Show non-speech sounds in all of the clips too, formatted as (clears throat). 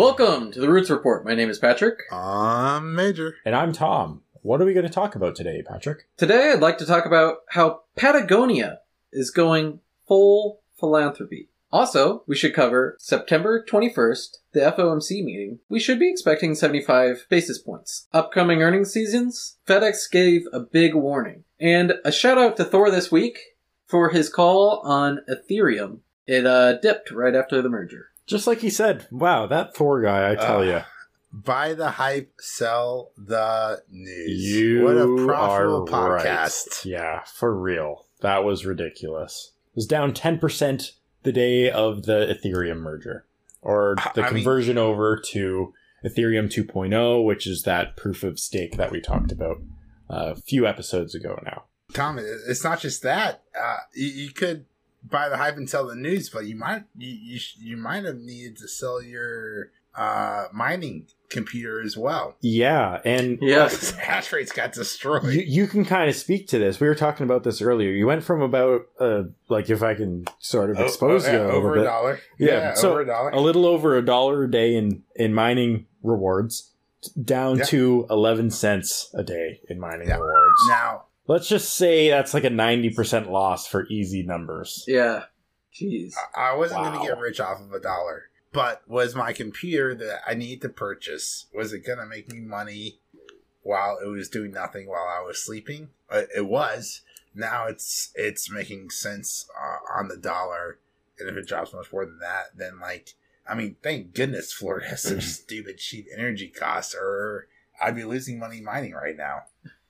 Welcome to the Roots Report. My name is Patrick. I'm Major. And I'm Tom. What are we going to talk about today, Patrick? Today I'd like to talk about how Patagonia is going full philanthropy. Also, we should cover September 21st, the FOMC meeting. We should be expecting 75 basis points. Upcoming earnings seasons, FedEx gave a big warning. And a shout out to Thor this week for his call on Ethereum. It uh, dipped right after the merger. Just like he said, wow, that Thor guy, I tell Uh, you. Buy the hype, sell the news. You what a profitable are right. podcast. Yeah, for real. That was ridiculous. It was down 10% the day of the Ethereum merger, or the I mean- conversion over to Ethereum 2.0, which is that proof of stake that we talked about a few episodes ago now. Tom, it's not just that. Uh, you, you could buy the hype and sell the news, but you might you you, sh- you might have needed to sell your uh, mining computer as well. Yeah, and Yeah. (laughs) hash rates got destroyed. you, you can kind of speak to this. We were talking about this earlier. You went from about, uh, like, if I can sort of Oh, expose oh, you yeah, a little over bit. a dollar. Yeah, so over a dollar. a little over a dollar a day in in mining rewards down Yeah. to 11 cents a day in mining Yeah. rewards now, let's just say that's like a 90% loss for easy numbers Yeah. Jeez. I I wasn't going to get rich off of a dollar, but was my computer that I need to purchase was it going to make me money while it was doing nothing while I was sleeping? Uh, It was. Now it's it's making cents uh, on the dollar, and if it drops much more than that, then like I mean, thank goodness Florida has such (laughs) stupid cheap energy costs, or I'd be losing money mining right now.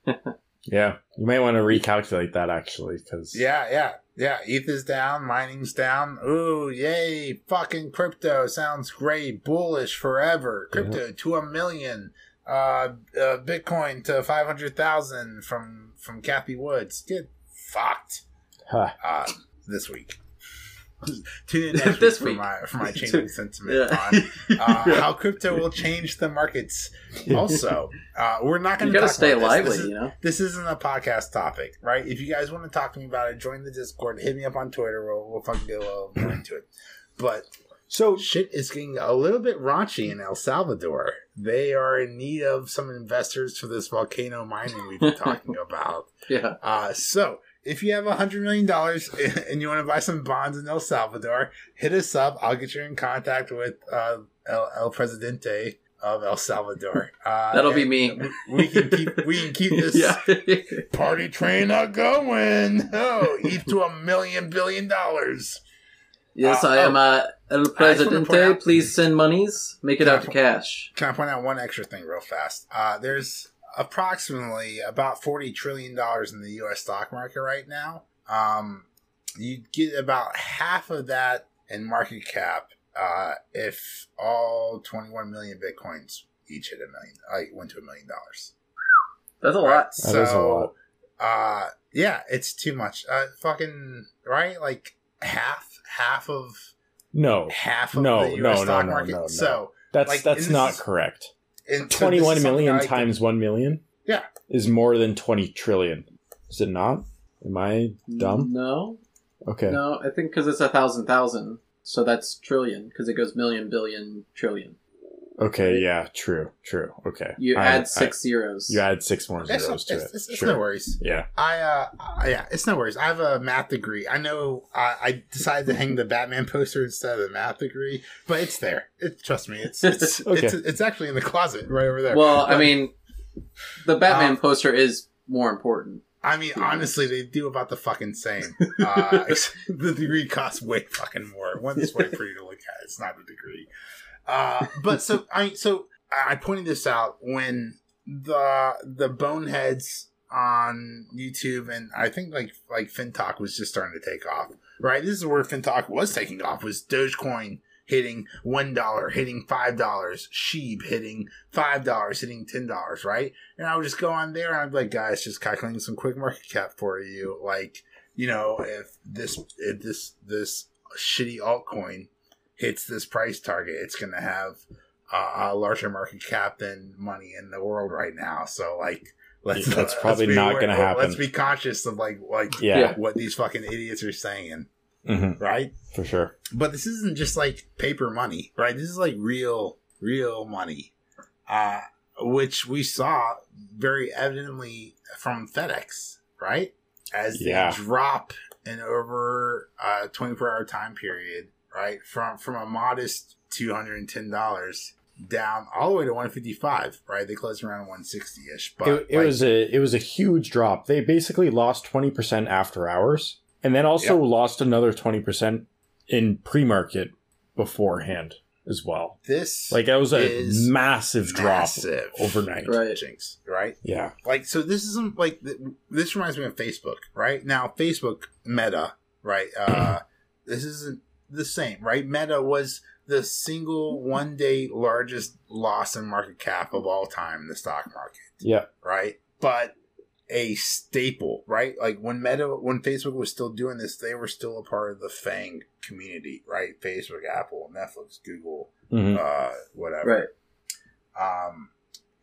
(laughs) yeah you might want to recalculate that actually because Yeah, yeah, yeah. ETH is down, mining's down. Ooh, yay! Fucking crypto sounds great. Bullish forever. Crypto to a million. Uh, uh Bitcoin to five hundred thousand from from Cathie Woods. Get fucked. Huh. Uh, this week. (laughs) Tune in next (laughs) This week, week. for my for my (laughs) changing sentiment Yeah. on uh, how crypto will change the markets. Also, uh, we're not going to gotta stay about this. lively, This is- you know? this isn't a podcast topic, right? If you guys want to talk to me about it, join the Discord. Hit me up on Twitter. We'll, we'll fucking get a little more (clears throat) into it. But so shit is getting a little bit raunchy in El Salvador. They are in need of some investors for this volcano mining we've been talking about. Yeah. Uh, so if you have a hundred million dollars (laughs) and you want to buy some bonds in El Salvador, hit us up. I'll get you in contact with uh, El, El Presidente of El Salvador. Uh, (laughs) That'll be me. We can keep we can keep (laughs) this yeah. party train a going. Oh, eat to a million billion dollars. yes, Uh, I am uh, El just wanna point Presidente. out- Please send monies. Make it out to cash. Can I point out one extra thing real fast? Uh, there's approximately about forty trillion dollars in the U.S. stock market right now. Um, you get about half of that in market cap uh, if all 21 million bitcoins each hit a million, like went to a million dollars. That's a Right? lot. That is a lot. Uh, yeah, it's too much. Uh, fucking right, like half, half of no half of No, the U.S. no, no, stock no, market. no, no. So, that's Like, that's not is- correct and so 21 this million something can- times 1 million Yeah. is more than 20 trillion is it not am i dumb No. okay No, I think because it's a thousand thousand. So that's trillion because it goes million, billion, trillion. Okay yeah true true okay You I- add I- six zeros. you add six more It's, zeros to it's, it it's, it's sure. no worries. yeah I uh I- yeah, it's no worries. I have a math degree. I know I, I decided to hang the Batman poster instead of the math degree, but it's there. It trust me, it's it's (laughs) Okay. it's, it's actually in the closet right over there. Well, I mean, the Batman Um, poster is more important. I mean, honestly, they do about the fucking same. (laughs) Uh, (laughs) the degree costs way fucking more. One's way pretty to look at. It's not a degree. Uh, but so (laughs) I so I pointed this out when the the boneheads on YouTube and I think like like FinTok was just starting to take off. Right, this is where FinTok was taking off. Was Dogecoin hitting one dollar, hitting five dollars, Shib hitting five dollars, hitting ten dollars, right? And I would just go on there and I'd be like, guys, just calculating some quick market cap for you. Like, you know, if this if this this shitty altcoin hits this price target, it's gonna have uh, a larger market cap than money in the world right now. So like let's That's let's probably not gonna happen. Let's be conscious of like like Yeah. Yeah. what these fucking idiots are saying, hmm right? For sure. But this isn't just like paper money, right? This is like real real money, uh, which we saw very evidently from FedEx, right? As they drop in over a 24 hour time period, right? From from a modest $210 down all the way to 155, right? They closed around 160 ish. But it, it like, was a it was a huge drop. They basically lost twenty percent after hours, and then also Yep. lost another twenty percent in pre market beforehand as well. this Like that was a massive drop massive. overnight. Right. Jinx, right? Yeah, like so this isn't like this reminds me of facebook right now facebook meta right uh (clears throat) this isn't the same right? Meta was the single one day largest loss in market cap of all time in the stock market. Yeah, right? But a staple right? Like when meta when facebook was still doing this they were still a part of the FAANG community right? Facebook apple netflix google Mhm. uh whatever. Right. um,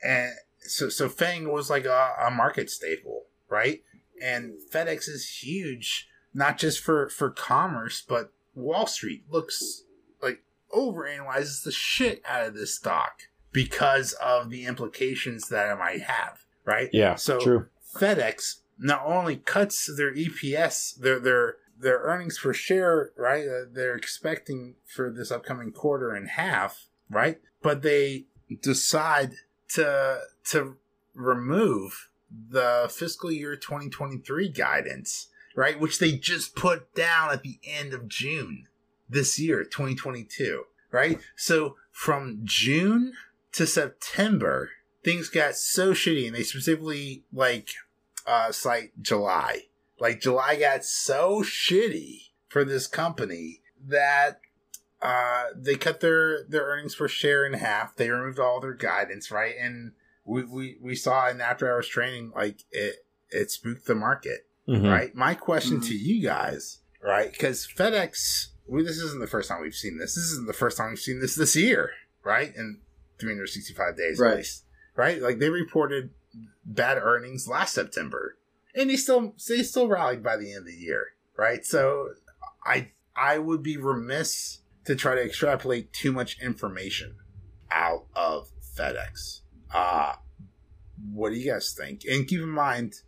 and so so FAANG was like a, a market staple, right? And FedEx is huge, not just for for commerce, but Wall Street looks like overanalyzes the shit out of this stock because of the implications that it might have, right? yeah. So true. FedEx not only cuts their EPS, their their their earnings per share, right? Uh, they're expecting for this upcoming quarter in half, right? But they decide to to remove the fiscal year 2023 guidance, right? Which they just put down at the end of June this year, 2022, right? So from June to September, things got so shitty, and they specifically like uh, cite July. Like July got so shitty for this company that uh, they cut their their earnings per share in half. They removed all their guidance, right? And we we, we saw in after hours training, like it it spooked the market Mhm. right? My question Mhm. to you guys, right? Because FedEx, we, this isn't the first time we've seen this. This isn't the first time we've seen this this year, right? In 365 days, Right. at least, right? Like they reported bad earnings last September, and they still they still rallied by the end of the year, right? So I I would be remiss to try to extrapolate too much information out of FedEx. Uh what do you guys think? And keep in mind,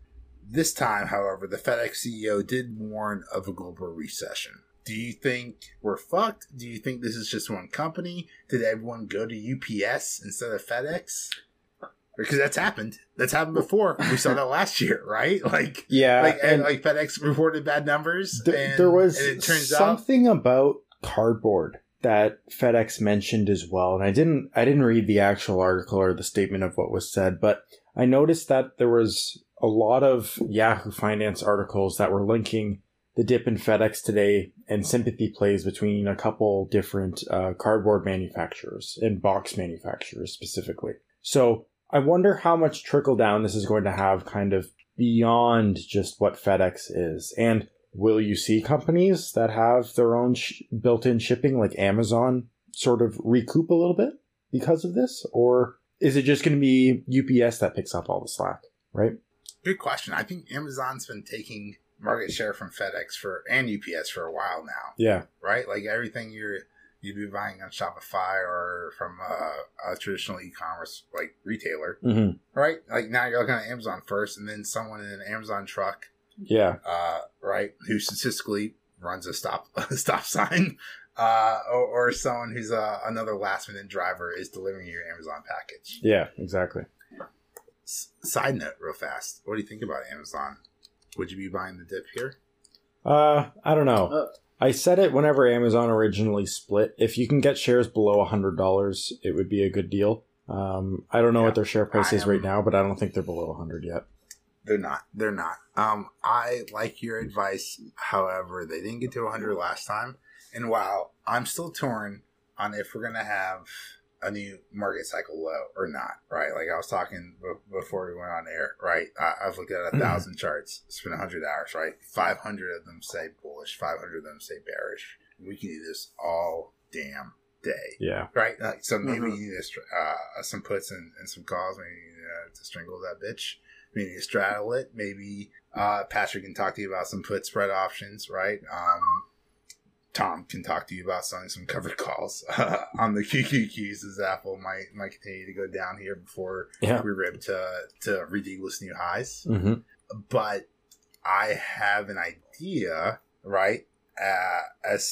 this time, however, the FedEx CEO did warn of a global recession. Do you think we're fucked? Do you think this is just one company? Did everyone go to UPS instead of FedEx? Because that's happened. That's happened before. We saw that last year, right? (laughs) Like, Yeah, like, and, and like FedEx reported bad numbers. th- and, there was and it turns out something about cardboard that FedEx mentioned as well, and I didn't I didn't read the actual article or the statement of what was said, but I noticed that there was a lot of Yahoo Finance articles that were linking the dip in FedEx today and sympathy plays between a couple different uh, cardboard manufacturers and box manufacturers specifically. So I wonder how much trickle down this is going to have kind of beyond just what FedEx is. And will you see companies that have their own sh- built in shipping like Amazon sort of recoup a little bit because of this? Or is it just going to be UPS that picks up all the slack, right? Good question. I think Amazon's been taking market share from FedEx for and UPS for a while now. Yeah. right? Like everything you're you'd be buying on Shopify or from a, a traditional e-commerce like retailer, hmm right? Like now you're looking at Amazon first, and then someone in an Amazon truck, Yeah. uh, right, who statistically runs a stop (laughs) a stop sign, uh, or, or someone who's uh, another last minute driver is delivering your Amazon package. Yeah, exactly. S- side note, real fast, what do you think about Amazon? Would you be buying the dip here? Uh, I don't know. Uh, I said it whenever Amazon originally split. If you can get shares below a $100, it would be a good deal. Um, I don't know Yeah, what their share price I is right now, but I don't think they're below a 100 yet. They're not. They're not. Um, I like your advice. However, they didn't get to a 100 last time. And while I'm still torn on if we're gonna have a new market cycle low or not, right? Like I was talking b- before we went on air, right? I- I've looked at a thousand charts. It's been 100 hours, right? 500 of them say bullish. 500 of them say bearish. We can do this all damn day Yeah. right? Like, so maybe Mhm. you need str- uh, some puts and, and some calls, maybe uh, to strangle that bitch. Maybe to straddle it. Maybe uh, Patrick can talk to you about some put spread options, right? Um, Tom can talk to you about selling some covered calls (laughs) uh, on the QQQs as Apple might might continue to go down here before Yeah. we rip to to ridiculous new highs. hmm But I have an idea, right? Uh, as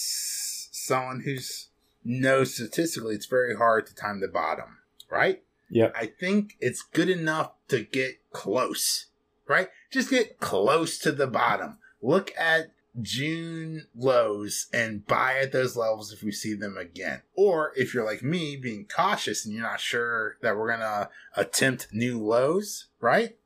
someone who's knows statistically, it's very hard to time the bottom, right? Yeah, I think it's good enough to get close, right? Just get close to the bottom. Look at June lows and buy at those levels if we see them again. Or if you're like me, being cautious and you're not sure that we're gonna attempt new lows, right?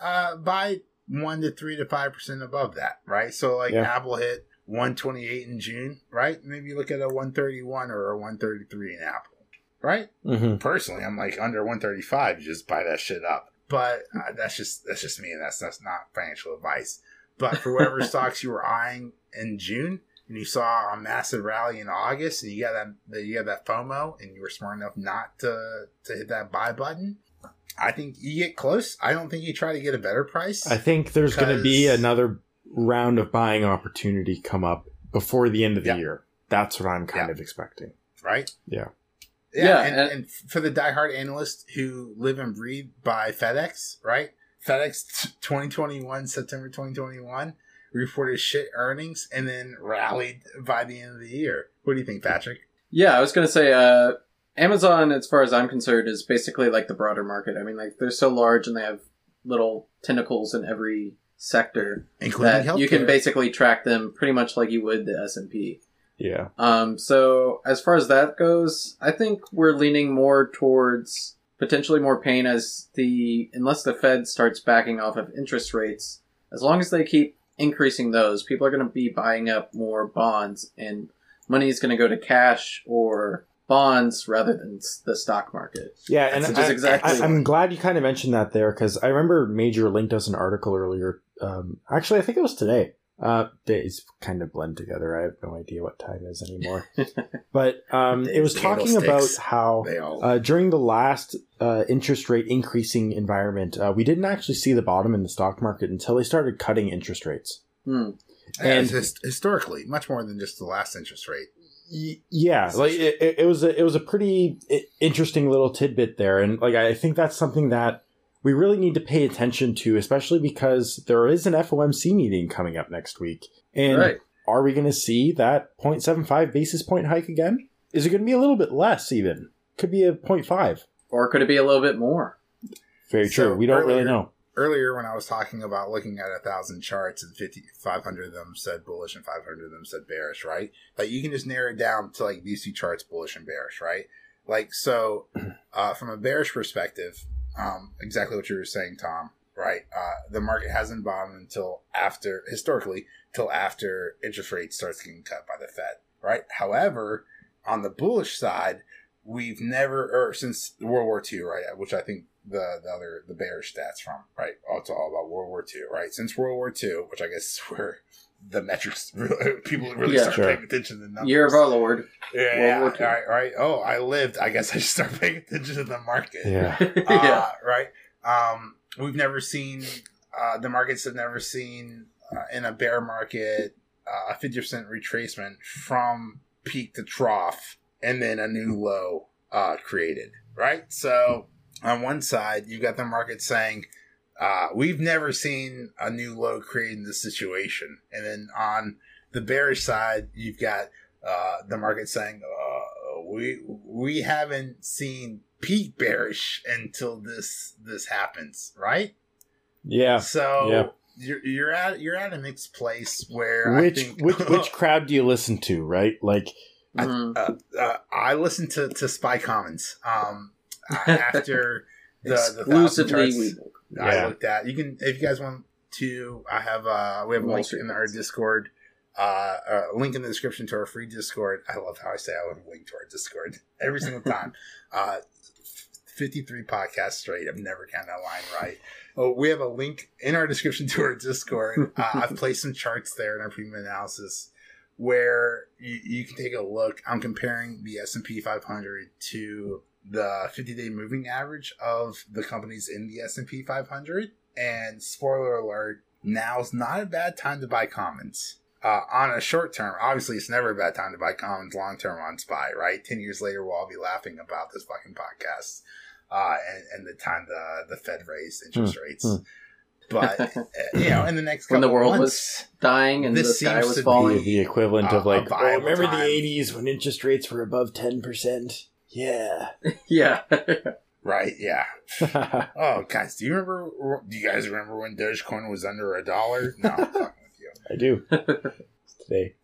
Uh, buy one to three to five percent above that, right? So like Yeah. Apple hit 128 in June, right? Maybe look at a 131 or a 133 in Apple, right? hmm personally, I'm like under 135. You just buy that shit up. But uh, that's just that's just me, and that's that's not financial advice. But for whatever (laughs) stocks you were eyeing in June, and you saw a massive rally in August, and you got that that you got that FOMO, and you were smart enough not to to hit that buy button. I think you get close. I don't think you try to get a better price. I think there's going to be another round of buying opportunity come up before the end of the Yeah. year. That's what I'm kind Yeah. of expecting. right? Yeah. Yeah, Yeah, and, and- and for the diehard analysts who live and breathe by FedEx, right? FedEx t- 2021, September 2021, reported shit earnings and then rallied by the end of the year. What do you think, Patrick? Yeah, I was gonna say, uh, Amazon, as far as I'm concerned, is basically like the broader market. I mean, like they're so large and they have little tentacles in every sector Including that you can basically track them pretty much like you would the S and P. Yeah. Um, so as far as that goes, I think we're leaning more towards potentially more pain as the unless the Fed starts backing off of interest rates. As long as they keep increasing those, people are going to be buying up more bonds, and money is going to go to cash or bonds rather than the stock market. Yeah, and Which I, exactly- I, am glad you kind of mentioned that there because I remember Major linked us an article earlier. Um, actually, I think it was today. Uh, days kind of blend together. I have no idea what time is anymore. (laughs) but um, it was talking about how all. uh, during the last uh, interest rate increasing environment, uh, we didn't actually see the bottom in the stock market until they started cutting interest rates. Hmm. And- his- historically, much more than just the last interest rate. Y- yeah like it, it it was a, it was a pretty interesting little tidbit there and like i think that's something that we really need to pay attention to especially because there is an fomc meeting coming up next week and right. are we going to see that 0.75 basis point hike again is it going to be a little bit less even could be a 0.5 Or could it be a little bit more? very So true we don't really know Earlier, when I was talking about looking at a thousand charts and 50, 500 of them said bullish and 500 of them said bearish, right? Like you can just narrow it down to like these two charts, bullish and bearish, right? Like so, (clears throat) uh, from a bearish perspective, um, exactly what you were saying, Tom. Right, uh, the market hasn't bottomed until after historically till after interest rates starts getting cut by the Fed. Right. However, on the bullish side, we've never or since World War II, right, which I think the the other the bearish stats from, right? It's all about World War II, right? Since World War II, which I guess (laughs) is where the metrics (laughs) really, people really Yeah, start sure. paying attention to the numbers. Year of our Lord. yeah, World yeah, War II. right, right. Oh, I lived. I guess I should start (laughs) paying attention to the market. yeah (laughs) yeah. Uh, right. Um, we've never seen uh, the markets have never seen uh, in a bear market uh, a fifty percent retracement from peak to trough, and then a new low uh, created. Right. So on one side, you've got the market saying. Uh, we've never seen a new low created in this situation. And then on the bearish side, you've got uh, the market saying, uh, we we haven't seen peak bearish until this this happens, right? yeah So Yeah. you're you're at you're at a mixed place where which I think which which (laughs) crowd do you listen to right like Mhm. uh, uh, I listened to to SPY Commons um (laughs) after the the thousand Exclusively charts Weeble. I Yeah. looked at. You can if you guys want to. I have uh we have a link in our Discord. Uh, a link in the description to our free Discord. I love how I say I have a link to our Discord (laughs) every single (laughs) time. uh, 53 podcasts straight. I've never counted that line right. Oh, we have a link in our description to our Discord. (laughs) Uh, I've placed some charts there in our premium analysis where you, you can take a look. I'm comparing the S&P 500 to the 50-day moving average of the companies in the S&P 500. And spoiler alert, now's not a bad time to buy commons. uh, on a short term, obviously it's never a bad time to buy commons. Long term on SPY, right? Ten years later, we'll all be laughing about this fucking podcast uh, and, and the time the the Fed raised interest rates. hmm. But (laughs) uh, you know, in the next When the world months, was dying and This the sky seems was to be- falling. The, the equivalent of Uh, like, a oh, remember time. the 80s when interest rates were above 10%? Yeah. (laughs) Yeah. right? Yeah. (laughs) Oh, guys, do you remember? Do you guys remember when Dogecoin was under a dollar? No, I'm fucking with you. (laughs) I do. Today.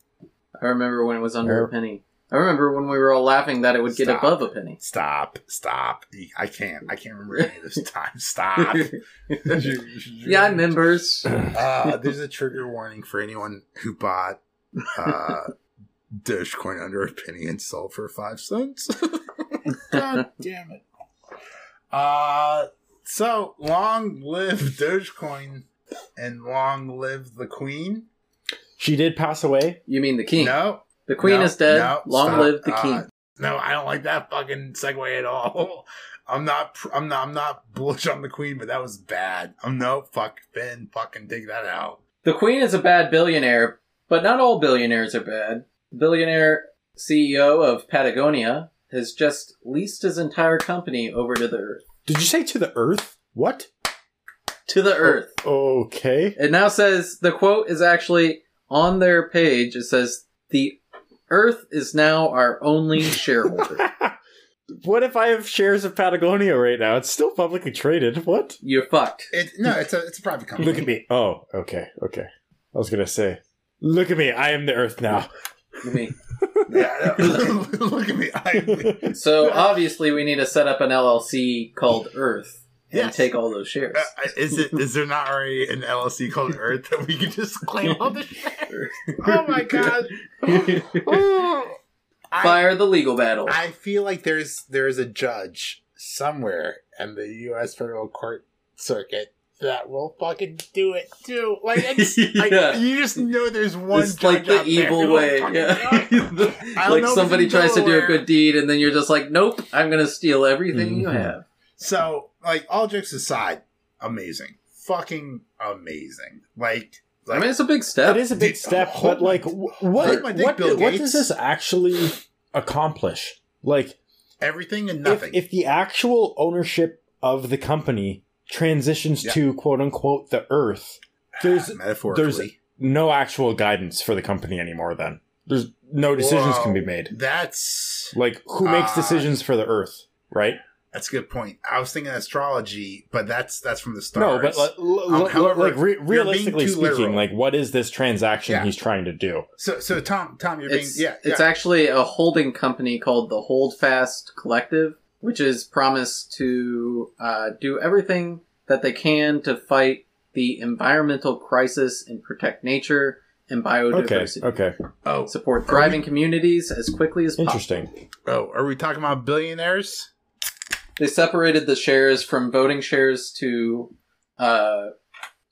I remember when it was under Or- a penny. I remember when we were all laughing that it would get Stop. above a penny. Stop, stop. I can't. I can't remember any of this time. Stop. yeah, members. Uh, there's a trigger warning for anyone who bought uh, Dogecoin under a penny and sold for five cents. (laughs) God damn it. Uh, so long live Dogecoin and long live the Queen. She did pass away. You mean the king? No, the queen no, is dead. no, Long stop. live the Uh, king. no, I don't like that fucking segue at all. (laughs) I'm not. I'm not. I'm not bullish on the Queen, but that was bad. I'm no fuck Finn. Fucking dig that out. The queen is a bad billionaire, but not all billionaires are bad. Billionaire CEO of Patagonia has just leased his entire company over to the earth. Did you say to the earth? What? To the oh, earth. Okay. It now says the quote is actually on their page. It says the earth is now our only (laughs) shareholder. (laughs) what if I have shares of Patagonia right now? It's still publicly traded. What? You're fucked. It no, it's a it's a private company. Look at me. Oh, okay, okay. I was gonna say, look at me. I am the earth now. I mean, Yeah, look at me. I, so obviously we need to set up an LLC called Earth and Yes. take all those shares. uh, is it is there not already an LLC called Earth that we can just claim all the shares? Oh my god! I, (laughs) Fire the legal battle. I feel like there's there's a judge somewhere in the U.S. federal court circuit that will fucking do it too. Like, it's, (laughs) like Yeah. you just know there's one. it's like the out there evil way. fucking Yeah. do it. (laughs) I don't like somebody tries to do a good deed and then you're just like, nope, I'm going to steal everything you Mhm. have. So, like, all jokes aside, amazing, fucking amazing. Like, like I mean, it's a big step. It is a big Dude, step, hold but like, my- what my dick, what, Bill what does this actually accomplish? Like, everything and if, nothing. if the actual ownership of the company transitions Yeah. to quote unquote the Earth, there's (sighs) metaphorically. no actual guidance for the company anymore. Then there's no decisions can be made. That's Like, who makes Uh, decisions for the Earth? Right? that's a good point. I was thinking astrology, but that's that's from the stars. No, but like, l- Um, l- however, like re- realistically speaking, literal. like what is this transaction Yeah. he's trying to do? so so Tom Tom, you're being it's yeah it's yeah. actually a holding company called the Holdfast Collective, which is promised to uh, do everything that they can to fight the environmental crisis and protect nature and biodiversity. okay, okay. oh Support thriving communities as quickly as possible. interesting. oh are we talking about billionaires? They separated the shares from voting shares to uh,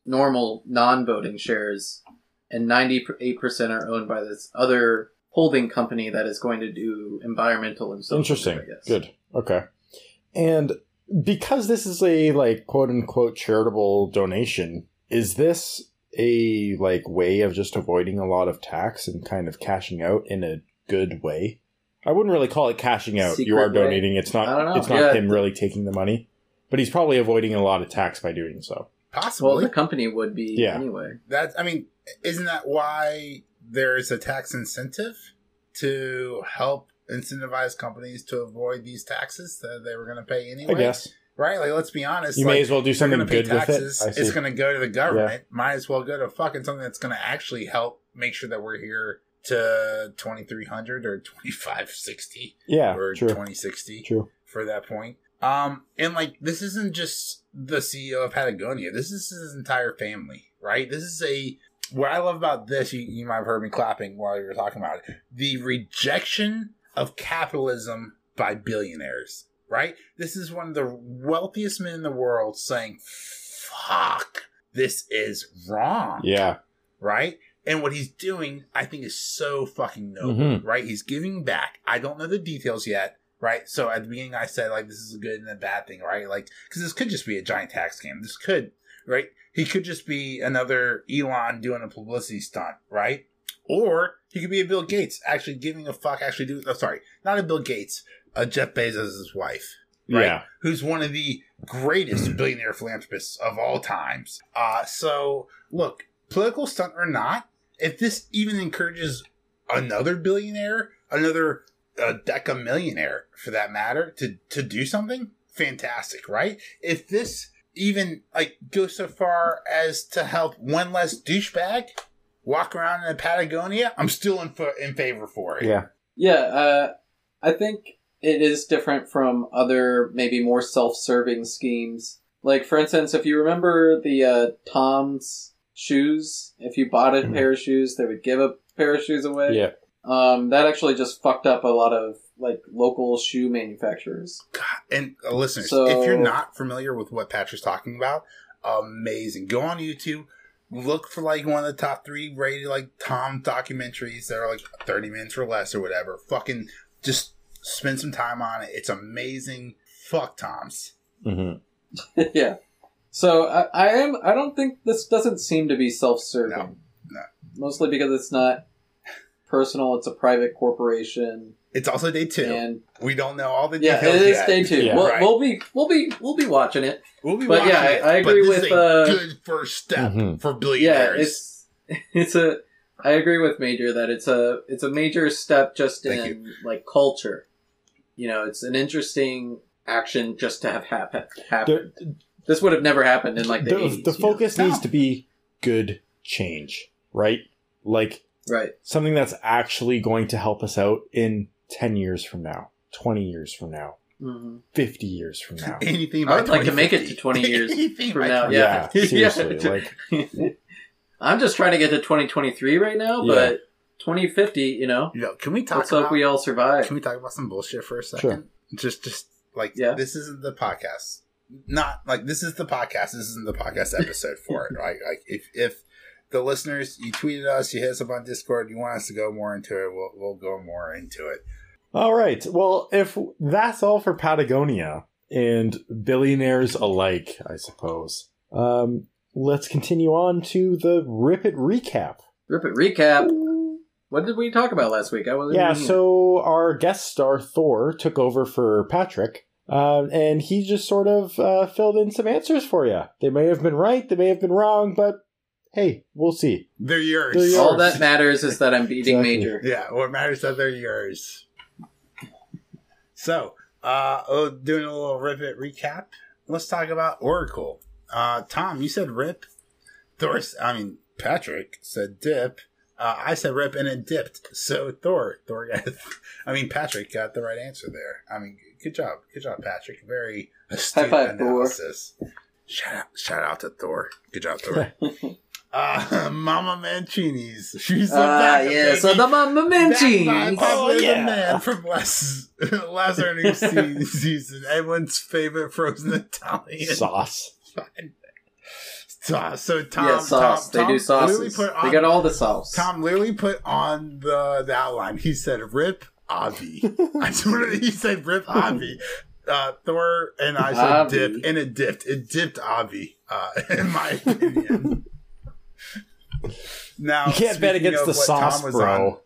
normal non-voting shares, and ninety-eight percent are owned by this other holding company that is going to do environmental and social. Interesting. I guess. Good. Okay. And because this is a like quote unquote charitable donation, is this a like way of just avoiding a lot of tax and kind of cashing out in a good way? I wouldn't really call it cashing out. you Secret are way? donating. It's not I don't know. it's not Yeah. him really taking the money. But he's probably avoiding a lot of tax by doing so. Possibly. Well, the company would be Yeah. anyway. That's I mean, isn't that why there's a tax incentive to help incentivize companies to avoid these taxes that they were going to pay anyway? I guess. Right? Like, let's be honest. You like, may as well do something going to pay good with taxes. it. It's going to go to the government. Might as well go to fucking something that's going to actually help make sure that we're here to 2300 or 2560 yeah, or true. 2060 True. for that point. Um, and like this isn't just the CEO of Patagonia. This is his entire family, right? This is a what I love about this. You, you might have heard me clapping while you were talking about it. The rejection of capitalism by billionaires, right? This is one of the wealthiest men in the world saying, "Fuck, this is wrong." Yeah. right? And what he's doing, I think, is so fucking noble, Mhm. right? He's giving back. I don't know the details yet, right? So at the beginning, I said like this is a good and a bad thing, right? Like because this could just be a giant tax scam. This could, right? He could just be another Elon doing a publicity stunt, right? Or he could be a Bill Gates, actually giving a fuck, actually do. Oh, sorry, not a Bill Gates, a Jeff Bezos' wife, right? Yeah. Who's one of the greatest (clears throat) billionaire philanthropists of all times. Uh, so look, political stunt or not, if this even encourages another billionaire, another uh, deca millionaire for that matter, to to do something fantastic, right? If this even like go so far as to help one less douchebag walk around in Patagonia, I'm still in fa- in favor for it. Yeah. Yeah, uh, I think it is different from other, maybe more self-serving schemes. Like, for instance, if you remember the uh, Tom's shoes, if you bought a Mhm. pair of shoes, they would give a pair of shoes away. Yeah. Um, that actually just fucked up a lot of like local shoe manufacturers. And uh, listeners, So- if you're not familiar with what Patrick's talking about, amazing. Go on YouTube, look for like one of the top three rated like Tom documentaries that are like 30 minutes or less or whatever. Fucking just spend some time on it. It's amazing. Fuck Tom's. hmm (laughs) yeah. So I, I am. I don't think this doesn't seem to be self-serving. No, no. Mostly because it's not personal. It's a private corporation, It's also day two. and we don't know all the yeah, details it is yet. day two. Yeah. we'll, Right. we'll be we'll be we'll be watching it. We'll be But watching yeah, I- it, I agree but this with, is a uh, good first step Mhm. for Yeah, it's it's a. I agree with Major that it's a it's a major step just Thank in like culture. You know, it's an interesting action just to have hap- happen. The, This would have never happened in like the the, 80s. the you know? focus No. needs to be good change, right? Like right? something that's actually going to help us out in 10 years from now, 20 years from now, hmm 50 years from now. (laughs) Anything I by would like to make it to 20 (laughs) years from now, yeah. Yeah, (laughs) seriously. Like, I'm just trying to get to 2023 right now, Yeah. but 2050, you know, Yo, can we talk let's about hope we all survive. Can we talk about some bullshit for a second? Sure. Just, just like Yeah. this isn't the podcast. Not like this is the podcast. This isn't the podcast episode for it. Right? Like if if the listeners you tweeted us, you hit us up on Discord, you want us to go more into it, we'll we'll go more into it. all right. Well, if that's all for Patagonia and billionaires alike, I suppose, um, let's continue on to the Rip It recap. Rip it. Recap. What did we talk about last week? I wasn't. Yeah, so our guest star Thor took over for Patrick, uh, and he just sort of uh, filled in some answers for you. They may have been right, they may have been wrong, but hey, we'll see. They're yours. They're yours. all that matters is that I'm beating Exactly. Major. Yeah, what matters is that they're yours. So, uh, oh, doing a little Rip It recap. Let's talk about Oracle. Uh, Tom, you said Rip. Thor, I mean Patrick said Dip. Uh, I said Rip and it dipped. So Thor, Thor got, (laughs) I mean Patrick got the right answer there. I mean, good job, good job, Patrick. Very astute five, Thor. Shout out, shout out to Thor. Good job, Thor. (laughs) uh, (laughs) Mama Mancini's. She's the Ah, back, yeah. So the Mama Backed by Minchies. Pablo Oh, the yeah. man from last (laughs) last earnings (laughs) season. Everyone's favorite frozen Italian Sauce. sauce. So Tom, yeah, sauce. Tom, they do Tom literally sauces. put on, They got all the sauce. Tom literally put on the, the outline. He said, "Rip Avi." I swear, he said, "Rip Avi." Uh, Thor and I said, Avi. "Dip," and it dipped. It dipped Avi, uh, in my opinion. Now You can't bet against the what sauce, bro. on-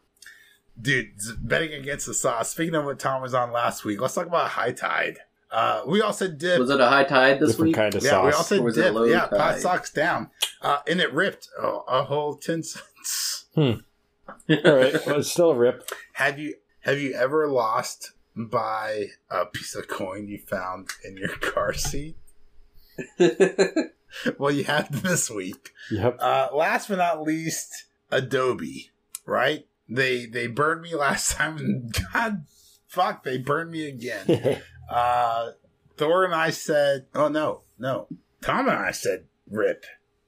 Dude, betting against the sauce. Speaking of what Tom was on last week, let's talk about High Tide. Uh, we all said dip. Was it a high tide this Different week? kind of yeah, we all sauce. said Or was it dip. low Yeah, pot socks down. Uh, and it ripped oh, a whole 10 cents. All right, well, it's still a rip. Have you have you ever lost by a piece of coin you found in your (laughs) car seat? (laughs) (laughs) Well, you have this week. Yep. Uh, last but not least, Adobe. Right? They they burned me last (laughs) time, and God, fuck, they burned me again. (laughs) Uh, Thor and I said, "Oh no, no." Tom and I said, "Rip."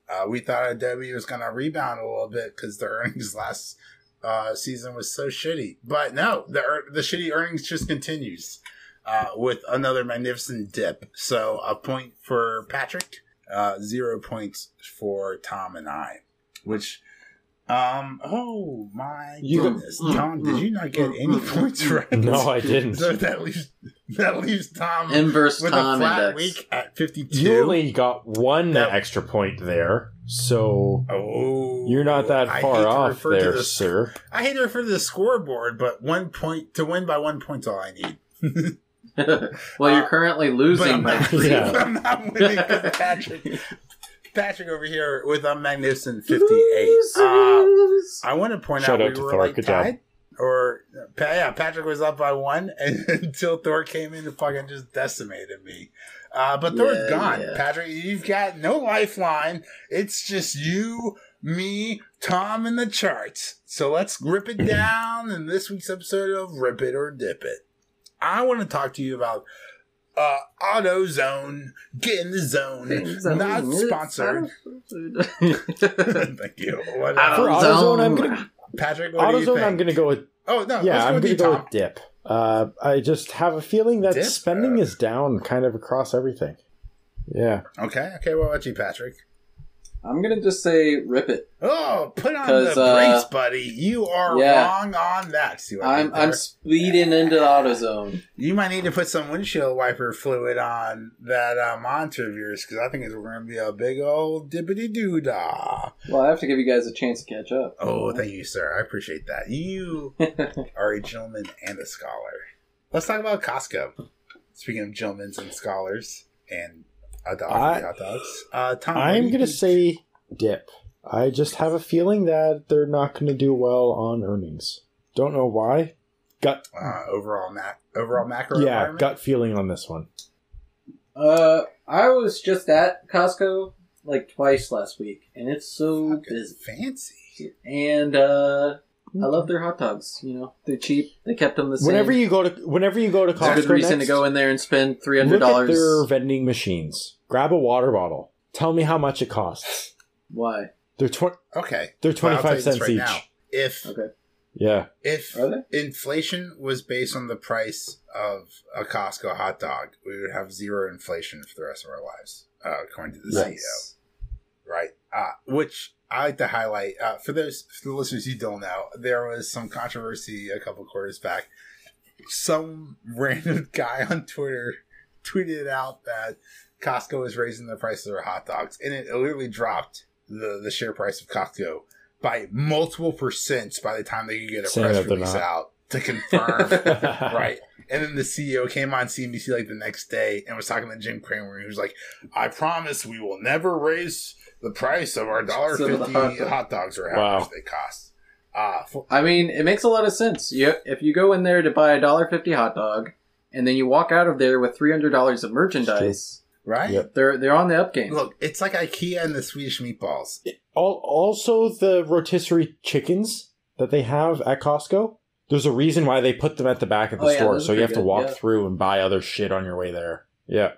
Uh, we thought Adobe was going to rebound a little bit because the earnings last uh, season was so shitty, but no, the ear- the shitty earnings just continues uh, with another magnificent dip. So a point for Patrick, uh, zero points for Tom and I, which Um. Oh my You- goodness, Mm, Tom! mm, Did you not get mm, any mm, points mm, right? No, I didn't. So that leaves that leaves Tom Inverse with Tom a flat index. week at fifty-two. You only got one That- extra point there, so oh, you're not that far off there, the- sir. I hate to refer to the scoreboard, but one point to win by one point's all I need. (laughs) (laughs) well, you're Uh, currently But losing I'm not. Yeah. (laughs) I'm not winning because (laughs) Patrick, Patrick over here with a magnificent 58. Uh, I want to point Shout out out we to were Thor. like Good job. tied. Or yeah, Patrick was up by one and, until Thor came in and fucking just decimated me. Uh, but Thor's Yeah, gone. yeah. Patrick, you've got no lifeline. It's just you, me, Tom, and the charts. So let's rip it down in this week's episode of Rip It or Dip It. I want to talk to you about uh, AutoZone. Get in the zone. Not sponsored. (laughs) Thank you. What, uh, For AutoZone, I'm gonna Patrick, what do you AutoZone. think? I'm gonna go with Oh no, yeah. let's go I'm gonna go Tom. with dip. Uh, I just have a feeling that Dip? spending Uh, is down, kind of across everything. Yeah, Okay, okay. Well, What about you, Patrick? I'm gonna just say rip it. Oh, put on the uh, brakes, buddy. You are yeah. wrong on that. See what I'm I'm speeding into the AutoZone. You might need to put some windshield wiper fluid on that uh, monitor of yours because I think it's going to be a big old dippity doo dah. Well, I have to give you guys a chance to catch up. Oh, thank you, sir. I appreciate that. You (laughs) are a gentleman and a scholar. Let's talk about Costco. Speaking of gentlemen and scholars and a dog I, hot dogs. Uh, Tom, I'm gonna say dip. I just have a feeling that they're not gonna do well on earnings. Don't know why. Gut, uh, overall mac overall macro yeah, gut feeling on this one. Uh, I was just at Costco like twice last week, and it's so Fucking busy. fancy. And uh, I love their hot dogs. You know, they're cheap. They kept them the same. Whenever you go to whenever you go to it's a Costco, good reason next, to go in there and spend three hundred dollars. look at their vending machines. Grab a water bottle. Tell me how much it costs. Why? They're twenty. Okay, they're Well, twenty I'll tell five you this cents right each. now. If Okay, Yeah, if inflation was based on the price of a Costco hot dog, we would have zero inflation for the rest of our lives, uh, according to the CEO. Right? Uh, which I like to highlight uh, for those for the listeners who don't know, there was some controversy a couple quarters back. Some (laughs) random guy on Twitter tweeted out that Costco is raising the price of their hot dogs, and it literally dropped the the share price of Costco by multiple percents by the time they could get a Saying press release out to confirm. (laughs) right. And then the CEO came on CNBC like the next day and was talking to Jim Cramer. He was like, "I promise we will never raise the price of our dollar So fifty hot dog. hot dogs or how Wow. much they cost." Uh, for, I mean, it makes a lot of sense. You, if you go in there to buy a dollar fifty hot dog, and then you walk out of there with three hundred dollars of merchandise, right? Yep. they're they're on the up game. Look, it's like IKEA and the Swedish meatballs. Al- also, the rotisserie chickens that they have at Costco. There's a reason why they put them at the back of the Oh, store, those are so you have pretty to walk yeah. through and buy other shit on your way there. Yeah,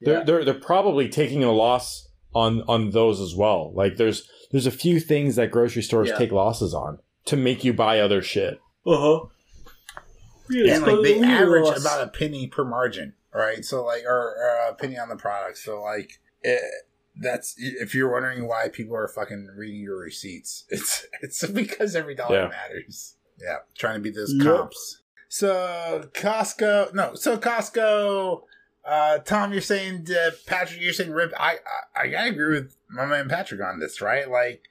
they're Yeah. they're they're probably taking a loss on on those as well. Like there's there's a few things that grocery stores Yeah. take losses on to make you buy other shit. Uh huh. and like they average about a penny per margin, right? So like, or, or a penny on the product. So like, it, that's if you're wondering why people are fucking reading your receipts, (laughs) it's it's because every dollar Yeah. matters. Yeah, trying to be those Yep. comps. So Costco, no, so Costco. Uh, Tom, you're saying uh, Patrick, you're saying Rip. I, I I agree with my man Patrick on this, right? Like,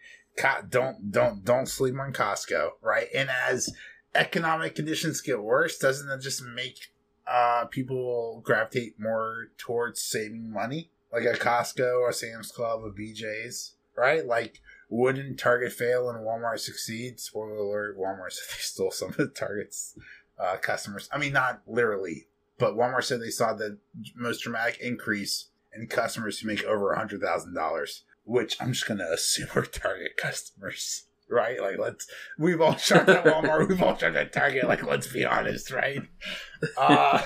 don't don't don't sleep on Costco, right? And as economic conditions get worse, doesn't that just make uh, people gravitate more towards saving money, like a Costco, a Sam's Club, a BJ's, right? Like, wouldn't Target fail and Walmart succeed? Spoiler alert: Walmart (laughs) they stole some of the Target's uh, customers. I mean, not literally, but Walmart said they saw the most dramatic increase in customers who make over a hundred thousand dollars, which I'm just gonna assume are Target customers. Right, like let's. We've all shopped at Walmart. We've all shopped at Target. Like, let's be honest, right? Uh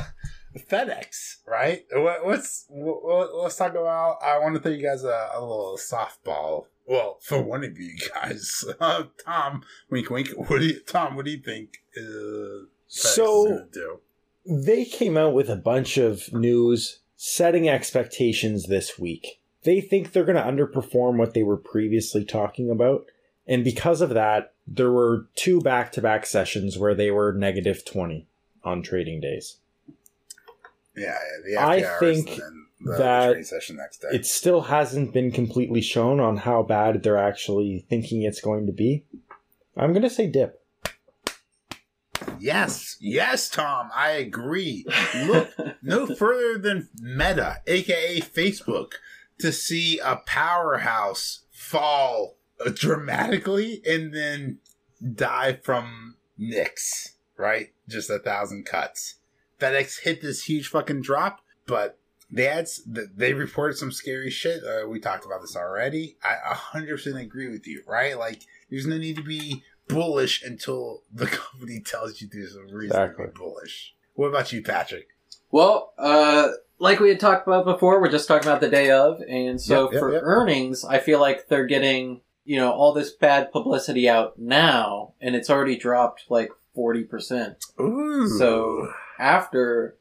FedEx, right? What, what's what, let's talk about? I want to throw you guys a, a little softball. Well, for one of you guys, uh, (laughs) Tom, wink, wink. What do you, Tom? What do you think? Uh, So gonna do? They came out with a bunch of news setting expectations this week. They think they're going to underperform what they were previously talking about, And because of that, there were two back to back sessions where they were negative 20 on trading days. Yeah, the I think and then the, that trading session next day. It still hasn't been completely shown on how bad they're actually thinking it's going to be. I'm going to say dip. Yes, yes, Tom, I agree. Look (laughs) no further than Meta, aka Facebook, to see a powerhouse fall dramatically and then die from nicks, right? Just a thousand cuts. FedEx hit this huge fucking drop, but they had they reported some scary shit. Uh, we talked about this already. I 100% agree with you, right? Like, there's no need to be bullish until the (laughs) company tells you there's a reason Exactly. to be bullish. What about you, Patrick? Well, uh, like we had talked about before, we're just talking about the day of, and so Yep, yep, for yep. earnings, I feel like they're getting you know all this bad publicity out now, and it's already dropped like forty percent. Ooh. So after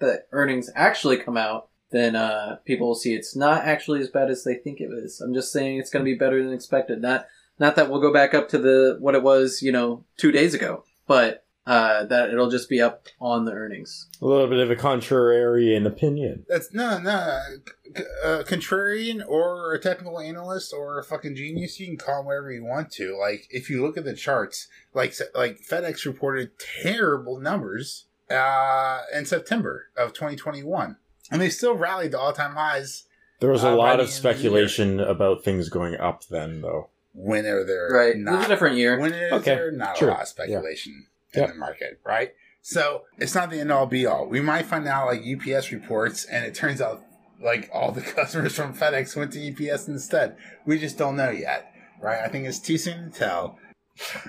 the earnings actually come out, then uh, people will see it's not actually as bad as they think it is. I'm just saying it's going to be better than expected. Not not that we'll go back up to the what it was, you know, two days ago, but uh, that it'll just be up on the earnings. A little bit of a contrarian opinion. That's no, no, c- uh, contrarian or a technical analyst or a fucking genius. You can call him whatever you want to. Like, if you look at the charts, like like FedEx reported terrible numbers uh, in September of 2021, and they still rallied to all time highs There was a Uh, lot of end the speculation about things going up then, though. When are there Right. it was not a different year. when is Okay, there not true. a lot of speculation in Yeah. the market, right? So it's not the end all be all. We might find out like UPS reports, and it turns out like all the (laughs) customers from FedEx went to UPS instead. We just don't know yet, right? I think it's too soon to tell.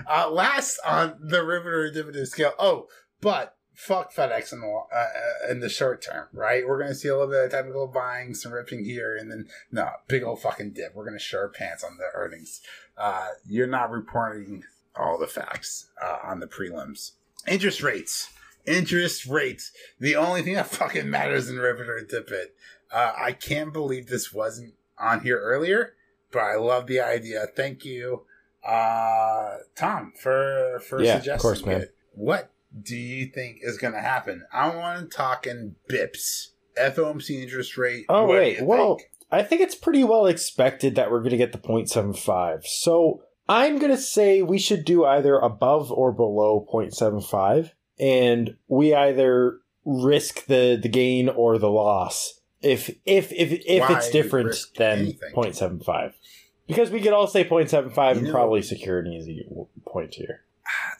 Uh, last on the Riveter dividend scale. Oh, but fuck FedEx in the uh, uh, in the short term, right? We're gonna see a little bit of technical buying, some ripping here, and then no big old fucking dip. We're gonna show our pants on the earnings. Uh, you're not reporting all the facts uh, on the prelims. Interest rates. Interest rates. The only thing that (laughs) fucking matters in Riveter and Tippet. Uh, I can't believe this wasn't on here earlier, but I love the idea. Thank you, uh, Tom, for for Yeah, of course, man. it. What do you think is going to happen? I want to talk in BIPs, FOMC interest rate. Oh, wait, well- think? I think it's pretty well expected that we're going to get the 0.75. So I'm going to say we should do either above or below 0.75. And we either risk the, the gain or the loss if if if, if Why it's different than anything? 0.75. Because we could all say 0.75 You and know- probably secure an easy point here.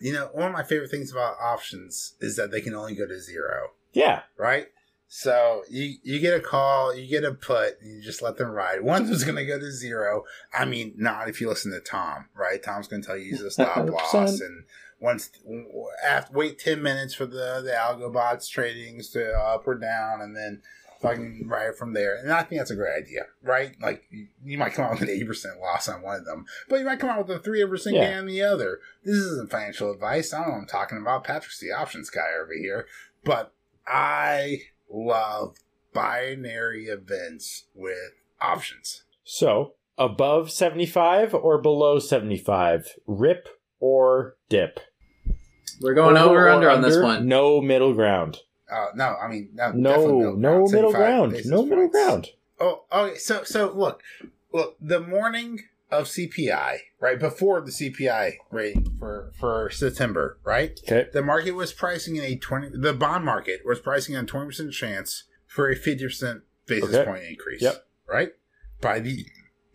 You know, one of my favorite things about options is that they can only go to zero. Yeah. right? So you you get a call, you get a put, and you just let them ride. One's just going to go to zero. I mean, not if you listen to Tom, right? Tom's going to tell you use a stop 100%. (laughs) loss, and once after wait ten minutes for the the algo bots tradings to up or down, and then fucking ride from there. And I think that's a great idea, right? Like you, you might come out with an eighty percent loss on one of them, but you might come out with a three percent Yeah. gain on the other. This isn't financial advice. I don't know what I'm talking about. Patrick's the options guy over here, but I love binary events with options. So above 75 or below 75? Rip or dip? We're going over, or under on this one. No middle ground. Uh, no, I mean no, No, definitely no middle ground. No middle ground. Oh, okay. So, so look, look. The morning of CPI, right before the CPI rating for for September, right? Okay. The market was pricing in a twenty. The bond market was pricing in a twenty percent chance for a fifty percent basis Okay. point increase. Yep. Right by the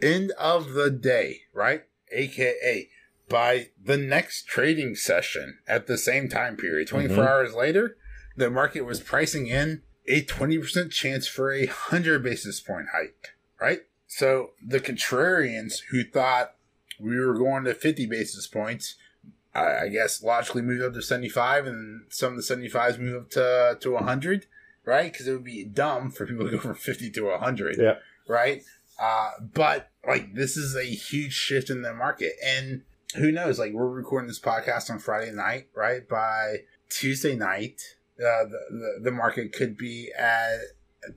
end of the day, right? AKA by the next trading session at the same time period, 24 Mhm. hours later, the market was pricing in a 20% chance for a 100 basis point hike, right? So the contrarians who thought we were going to 50 basis points, I I guess logically moved up to 75, and some of the 75s move up to, to 100, right? Because it would be dumb for people to go from 50 to 100, Yeah. right? Uh, but like this is a huge shift in the market, and who knows? Like we're recording this podcast on Friday night, right? By Tuesday night, uh, the, the the market could be at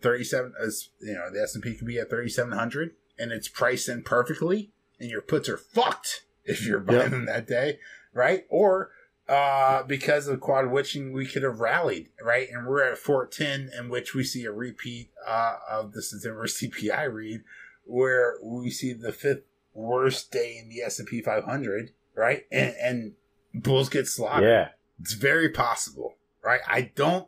37 as you know the s&p could be at 3700 and it's priced in perfectly and your puts are fucked if you're buying Yep. them that day, right? Or uh, because of quad witching, we could have rallied, right? And we're at 410, in which we see a repeat uh, of the September (laughs) CPI read, where we see the fifth worst day in the S&P 500, right? And, and bulls get slaughtered. Yeah. It's very possible, right? I don't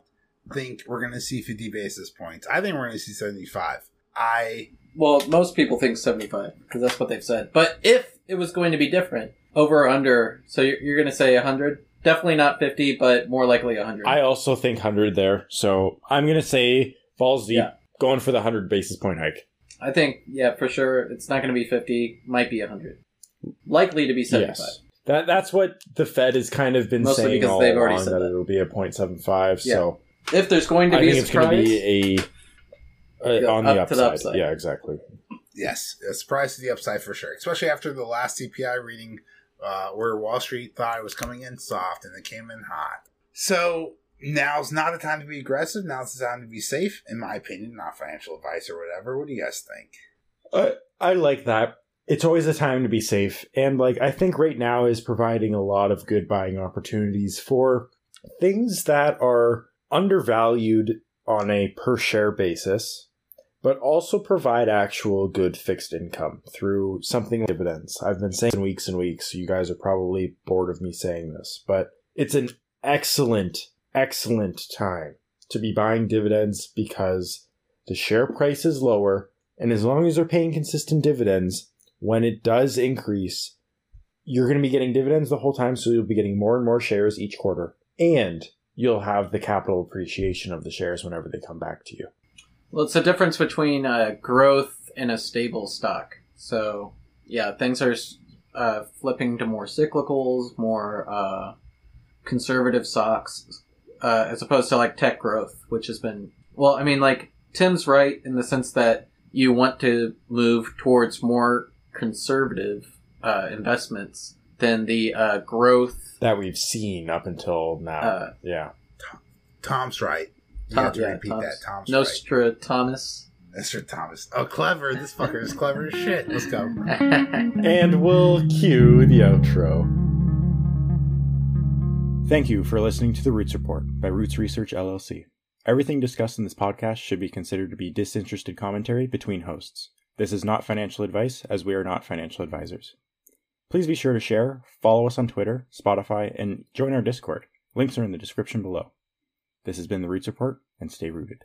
think we're going to see 50 basis points. I think we're going to see 75. I Well, most people think 75 because that's what they've said. But if it was going to be different, over or under, so you're, you're going to say 100? Definitely not 50, but more likely 100. I also think 100 there. So I'm going to say Falls Deep Yeah. going for the 100 basis point hike. I think, yeah, for sure, it's not going to be 50, might be 100. Likely to be 75. Yes. That, that's what the Fed has kind of been Mostly saying because all they've already along, said that, that. it'll be a 0.75. Yeah. So If there's going to I be think a it's going surprise, to be a, a Go on the up to upside. the upside. Yeah, exactly. Yes, a surprise to the upside for sure. Especially after the last CPI reading, uh, where Wall Street thought it was coming in soft and it came in hot. So now's not the time to be aggressive. Now's the time to be safe, in my opinion. Not financial advice or whatever. What do you guys think? Uh, I like that. It's always a time to be safe. And like I think right now is providing a lot of good buying opportunities for things that are undervalued on a per share basis, but also provide actual good fixed income through something like dividends. I've been saying weeks and weeks, so you guys are probably bored of me saying this, but it's an excellent, excellent time to be buying dividends because the share price is lower and as long as they're paying consistent dividends, when it does increase, you're going to be getting dividends the whole time. So you'll be getting more and more shares each quarter. And you'll have the capital appreciation of the shares whenever they come back to you. well, it's the difference between uh, growth and a stable stock. So, yeah, things are uh, flipping to more cyclicals, more uh, conservative stocks, uh, as opposed to like tech growth, which has been, well, I mean, like, Tim's right in the sense that you want to move towards more conservative uh, investments than the uh, growth. That we've seen up until now. Uh, yeah. Tom's right. You Tom- have to yeah, repeat Tom's- that. Tom's right. Nostradamus. Mr. Thomas. Oh, clever. This fucker is clever as shit. Let's go. (laughs) And we'll cue the outro. Thank you for listening to the Roots Report by Roots Research LLC. Everything discussed in this podcast should be considered to be disinterested commentary between hosts. This is not financial advice, as we are not financial advisors. Please be sure to share, follow us on Twitter, Spotify, and join our Discord. Links are in the description below. This has been the Roots Report, and stay rooted.